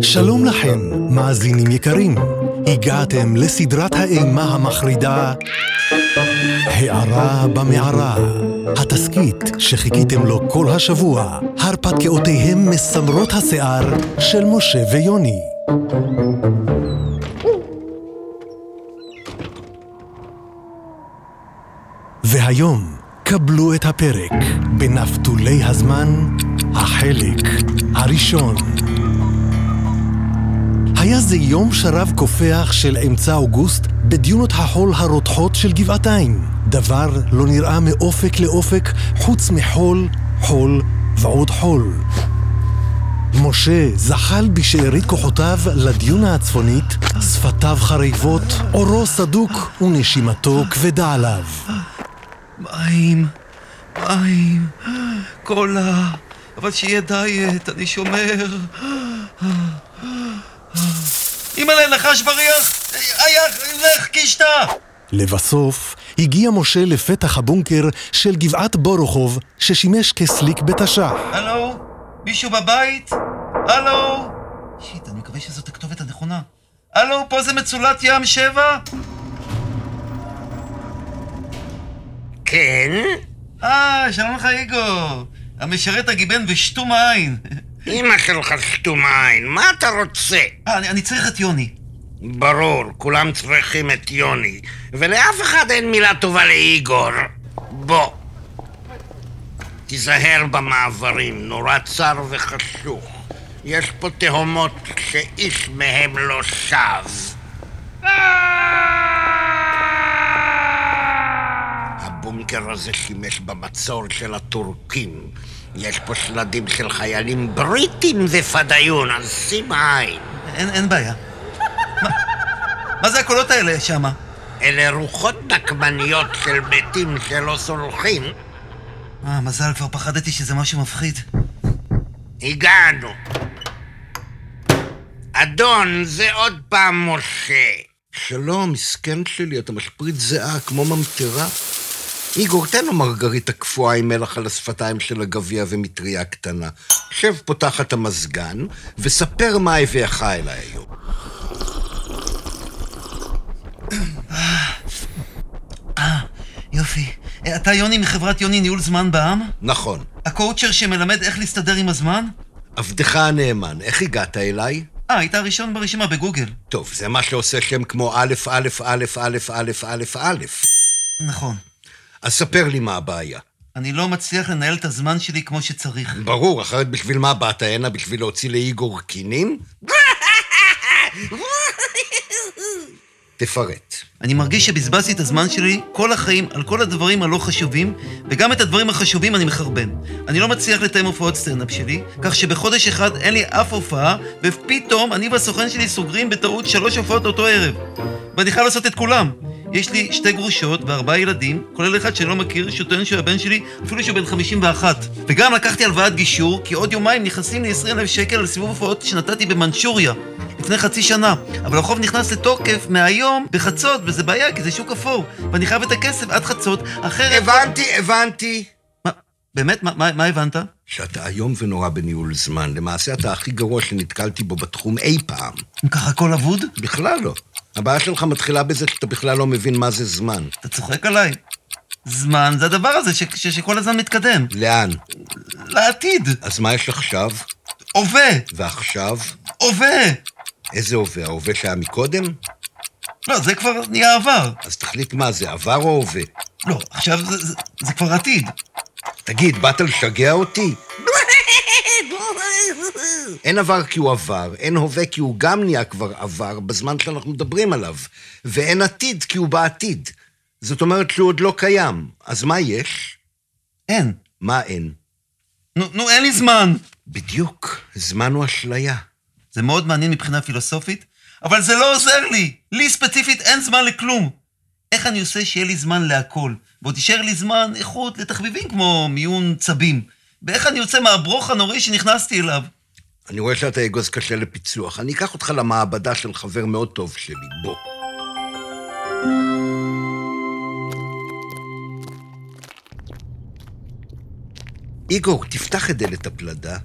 שלום לכם, מאזינים יקרים. הגעתם לסדרת האימה המחרידה הערה במערה. התסכית שחיכיתם לו כל השבוע, הרפתקאותיהם מסמרות השיער של משה ויוני. והיום, קבלו את הפרק בנפתולי הזמן, החלק הראשון. היה זה יום שרב קופח של אמצע אוגוסט בדיונות החול הרותחות של גבעתיים. דבר לא נראה מאופק לאופק חוץ מחול, חול ועוד חול. משה זחל בשארית כוחותיו לדיונה הצפונית, שפתיו חריבות, עורו סדוק ונשימתו כבדה עליו. מים, מים, קולה, אבל שיהיה דיאט, אני שומר. אימא'לה, נחש בריח! היה, לך, קישטה! לבסוף, הגיע משה לפתח הבונקר של גבעת בורוכוב, ששימש כסליק בתש"ח. הלו? מישהו בבית? הלו? שיט, אני מקווה שזאת הכתובת הנכונה. הלו, פה זה מצולת ים שבע? כן? אה, שלום לך איגור. המשרת הגיבן ושתום העין. אמא שלך שתומה עין, מה אתה רוצה? אה, אני, אני צריך את יוני. ברור, כולם צריכים את יוני, ולאף אחד אין מילה טובה לאיגור. בוא. תיזהר במעברים, נורא צר וחשוך. יש פה תהומות שאיש מהם לא שב. הבונקר הזה שימש במצור של הטורקים. יש פה שלדים של חיילים בריטים ופדאיון, אז שים עין. אין, אין בעיה. מה, מה זה הקולות האלה שמה? אלה רוחות נקמניות של מתים שלא סולחים. אה, מזל, כבר פחדתי שזה משהו מפחיד. הגענו. אדון, זה עוד פעם משה. שלום, מסכן שלי, אתה משפריץ זיעה כמו ממטרה. איגור, תן לו מרגריטה קפואה עם מלח על השפתיים של הגביע ומטריה קטנה. שב פה תחת המזגן, וספר מה הביאך אליי היום. אה, יופי. אתה יוני מחברת יוני ניהול זמן בעם? נכון. הקואוצ'ר שמלמד איך להסתדר עם הזמן? עבדך הנאמן, איך הגעת אליי? אה, היית הראשון ברשימה בגוגל. טוב, זה מה שעושה שם כמו א', א', א', א', א', א', א'. נכון. אז ספר לי מה הבעיה. אני לא מצליח לנהל את הזמן שלי כמו שצריך. ברור, אחרת בשביל מה באת הנה? בשביל להוציא לאיגור קינים? תפרט. אני מרגיש שבזבזתי את הזמן שלי כל החיים על כל הדברים הלא חשובים, וגם את הדברים החשובים אני מחרבן. אני לא מצליח לתאם הופעות סטנדאפ שלי, כך שבחודש אחד אין לי אף הופעה, ופתאום אני והסוכן שלי סוגרים בטעות שלוש הופעות אותו ערב. ואני חייב לעשות את כולם. יש לי שתי גרושות וארבעה ילדים, כולל אחד שאני לא מכיר, שהוא טוען שהוא הבן שלי, אפילו שהוא בן 51. וגם לקחתי הלוואת גישור, כי עוד יומיים נכנסים לי 20 אלף שקל על סיבוב הופעות שנתתי במנצ'וריה, לפני חצי שנה. אבל החוב נכנס לתוקף מהיום בחצות, וזה בעיה, כי זה שוק אפור. ואני חייב את הכסף עד חצות, אחרת... הבנתי, הבנתי. מה, באמת? מה, מה, מה הבנת? שאתה איום ונורא בניהול זמן. למעשה אתה הכי גרוע שנתקלתי בו בתחום אי פעם. ככה הכל אבוד? בכלל לא. הבעיה שלך מתחילה בזה שאתה בכלל לא מבין מה זה זמן. אתה צוחק עליי. זמן זה הדבר הזה ש- ש- שכל הזמן מתקדם. לאן? לעתיד. אז מה יש עכשיו? הווה. ועכשיו? הווה. איזה הווה? ההווה שהיה מקודם? לא, זה כבר נהיה עבר. אז תחליט מה זה, עבר או הווה? לא, עכשיו זה, זה, זה כבר עתיד. תגיד, באת לשגע אותי? אין עבר כי הוא עבר, אין הווה כי הוא גם נהיה כבר עבר בזמן שאנחנו מדברים עליו, ואין עתיד כי הוא בעתיד. זאת אומרת שהוא עוד לא קיים. אז מה יש? אין. מה אין? נו, נו, אין לי זמן. בדיוק, זמן הוא אשליה. זה מאוד מעניין מבחינה פילוסופית, אבל זה לא עוזר לי. לי ספציפית אין זמן לכלום. איך אני עושה שיהיה לי זמן להכל, ועוד יישאר לי זמן איכות לתחביבים כמו מיון צבים? ואיך אני יוצא מהברוך הנוראי שנכנסתי אליו? אני רואה שאתה אגוז קשה לפיצוח. אני אקח אותך למעבדה של חבר מאוד טוב שלי, בוא. איגור, תפתח את דלת הפלדה.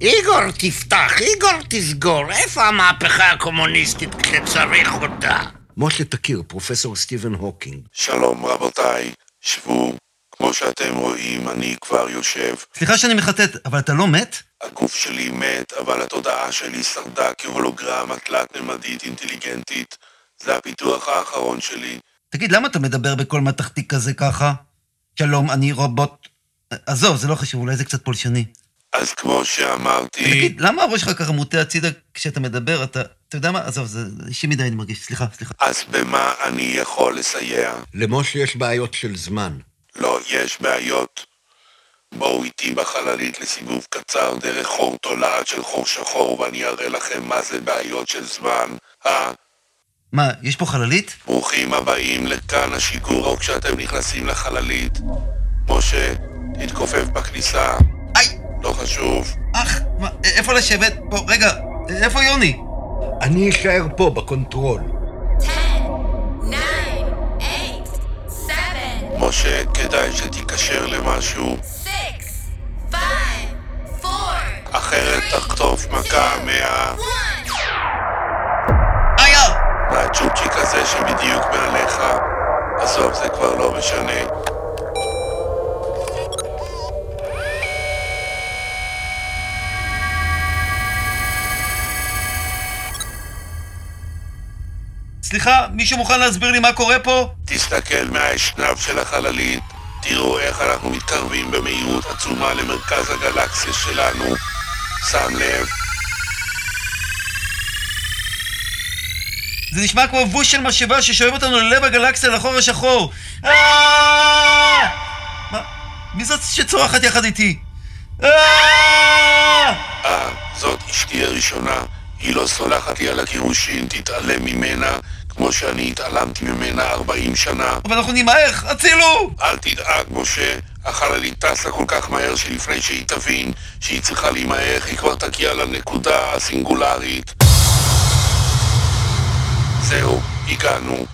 איגור, תפתח, איגור, תסגור. איפה המהפכה הקומוניסטית כשצריך אותה? משה תכיר, פרופסור סטיבן הוקינג. שלום רבותיי, שבו. כמו שאתם רואים, אני כבר יושב. סליחה שאני מחטט, אבל אתה לא מת? הגוף שלי מת, אבל התודעה שלי שרדה כהולוגרמה תלת-ממדית אינטליגנטית. זה הפיתוח האחרון שלי. תגיד, למה אתה מדבר בקול מתכתי כזה ככה? שלום, אני רובוט... עזוב, זה לא חשוב, אולי זה קצת פולשני. אז כמו שאמרתי... תגיד, למה הראש שלך ככה מוטה הצידה כשאתה מדבר? אתה... אתה יודע מה? עזוב, זה אישי מדי, אני מרגיש. סליחה, סליחה. אז במה אני יכול לסייע? למשה יש בעיות של זמן. לא, יש בעיות. בואו איתי בחללית לסיבוב קצר דרך חור תולעת של חור שחור ואני אראה לכם מה זה בעיות של זמן. אה, מה, יש פה חללית? ברוכים הבאים לכן השיגור כשאתם נכנסים לחללית. משה, תתכופף בכניסה. היי! לא חשוב. אח, מה, איפה לשבת? פה, רגע, איפה יוני? אני אשאר פה, ב control. 10, 9, 8, 7, משה, כדאי שתיקשר למשהו, תחטוף מכה מה... 1. איה! מהצ'ופצ'יק הזה שבדיוק מעליך. עזוב, זה כבר לא משנה. סליחה, מישהו מוכן להסביר לי מה קורה פה? תסתכל מהאשנב של החללית, תראו איך אנחנו מתקרבים במהירות עצומה למרכז הגלקסיה שלנו. שם לב, זה נשמע כמו ווש של משאבה ששואב אותנו ללב הגלקסיה לחור השחור. אה! מי זאת שצורחת יחד איתי? אה! אה, זאת אשתי הראשונה. היא לא סולחת לי על הגירושין, תתעלם ממנה, כמו שאני התעלמתי ממנה 40 שנה. אבל אנחנו נמהר, הצילו! אל תדאג, משה. החללית טסה כל כך מהר שלפני שהיא תבין שהיא צריכה להימהר, היא כבר תגיע לנקודה הסינגולרית. זהו, הגענו.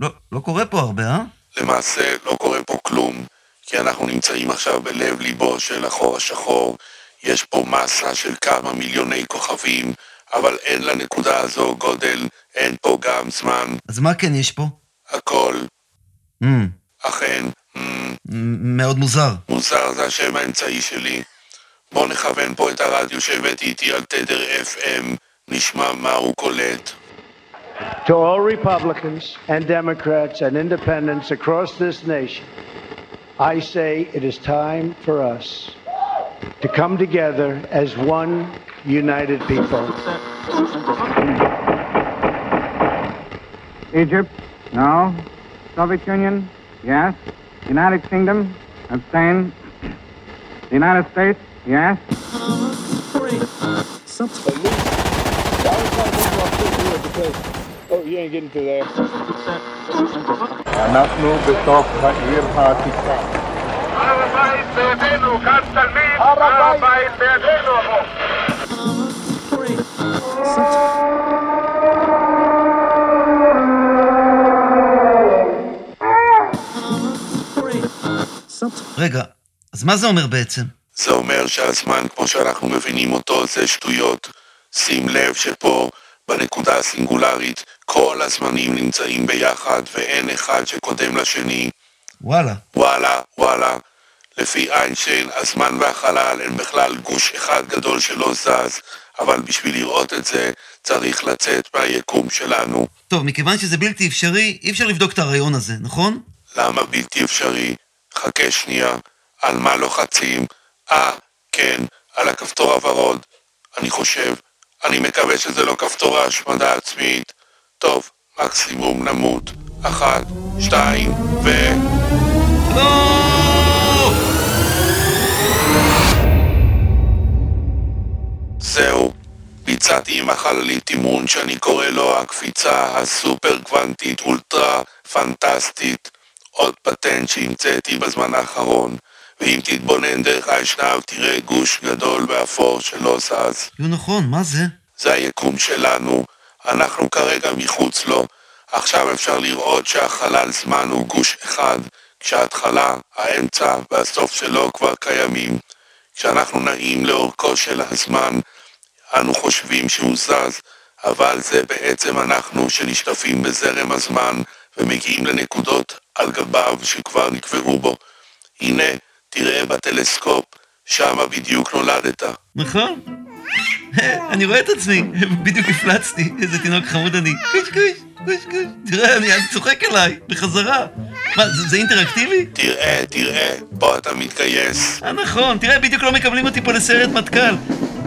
לא, לא קורה פה הרבה, אה? למעשה, לא קורה פה כלום, כי אנחנו נמצאים עכשיו בלב ליבו של החור השחור. יש פה מסה של כמה מיליוני כוכבים, אבל אין לנקודה הזו גודל, אין פה גם זמן, אז מה כן יש פה? הכל. Mm, אכן, mm, מ- מאוד מוזר. מוזר זה השם האמצעי שלי. בוא נכוון פה את הרדיו שהבאתי איתי על תדר FM, נשמע מה הוא קולט. To all Republicans and Democrats and independents across this nation, I say it is time for us to come together as one united people. Egypt? No. Soviet Union? Yes. United Kingdom? Abstain. The United States? Yes. Something. Oh, you ain't getting to there. نحن بصف غير هاتفة. أربع بيدينو רגע, אז מה זה אומר בעצם? זה אומר שהזמן, כמו שאנחנו מבינים אותו, זה שטויות. שים לב שפה, בנקודה הסינגולרית, כל הזמנים נמצאים ביחד ואין אחד שקודם לשני. וואלה. וואלה, וואלה. לפי איינשטיין, הזמן והחלל הם בכלל גוש אחד גדול שלא זז, אבל בשביל לראות את זה, צריך לצאת מהיקום שלנו. טוב, מכיוון שזה בלתי אפשרי, אי אפשר לבדוק את הרעיון הזה, נכון? למה בלתי אפשרי? חכה שנייה, על מה לוחצים? אה, כן, על הכפתור הוורוד. אני חושב, אני מקווה שזה לא כפתור ההשמדה עצמית. טוב, מקסימום נמות. אחת, שתיים, ו... לא! זהו. ביצעתי עם החללית אימון שאני קורא לו הקפיצה הסופר קוונטית אולטרה פנטסטית. עוד פטנט שהמצאתי בזמן האחרון. ואם תתבונן דרך האשנב תראה גוש גדול ואפור שלא זז. לא נכון, מה זה? זה היקום שלנו, אנחנו כרגע מחוץ לו. עכשיו אפשר לראות שהחלל זמן הוא גוש אחד, כשההתחלה, האמצע והסוף שלו כבר קיימים. כשאנחנו נעים לאורכו של הזמן, אנו חושבים שהוא זז, אבל זה בעצם אנחנו שנשטפים בזרם הזמן ומגיעים לנקודות על גביו שכבר נקברו בו. הנה, תראה בטלסקופ, שמה בדיוק נולדת. נכון? אני רואה את עצמי, בדיוק הפלצתי, איזה תינוק חמוד אני. קוש קוש, קוש קוש. תראה, אני צוחק עליי, בחזרה. מה, זה זה אינטראקטיבי? תראה, תראה, פה אתה מתגייס. אה, נכון, תראה, בדיוק לא מקבלים אותי פה לסיירת מטכ"ל.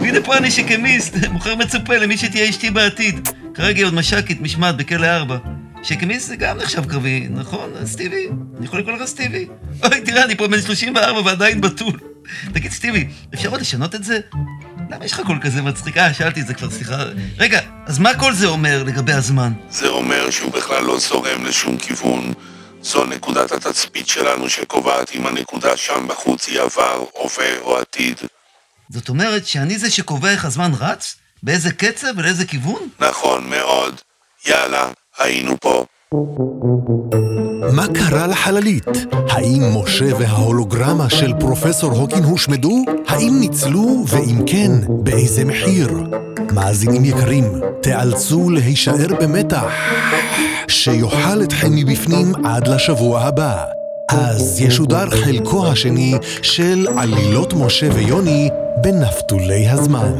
והנה פה אני שקמיסט, מוכר מצופה למי שתהיה אשתי בעתיד. כרגע היא עוד מש"קית משמעת בכלא 4. שקמיסט זה גם נחשב קרבי, נכון, סטיבי? אני יכול לקרוא לך סטיבי? אוי, תראה, אני פה בן 34 ועדיין בתול. תגיד, סטיבי, אפשר עוד לשנות את זה? למה יש לך קול כזה מצחיק? אה, שאלתי את זה כבר, סליחה. רגע, אז מה כל זה אומר לגבי הזמן? זה אומר שהוא בכלל לא זורם לשום כיוון. זו נקודת התצפית שלנו שקובעת אם הנקודה שם בחוץ היא עבר, הווה או עתיד. זאת אומרת שאני זה שקובע איך הזמן רץ? באיזה קצב ולאיזה כיוון? נכון מאוד. יאללה, היינו פה. מה קרה לחללית? האם משה וההולוגרמה של פרופסור הוקין הושמדו? האם ניצלו, ואם כן, באיזה מחיר? מאזינים יקרים, תיאלצו להישאר במתח, שיאכל אתכם מבפנים עד לשבוע הבא. אז ישודר חלקו השני של עלילות משה ויוני בנפתולי הזמן.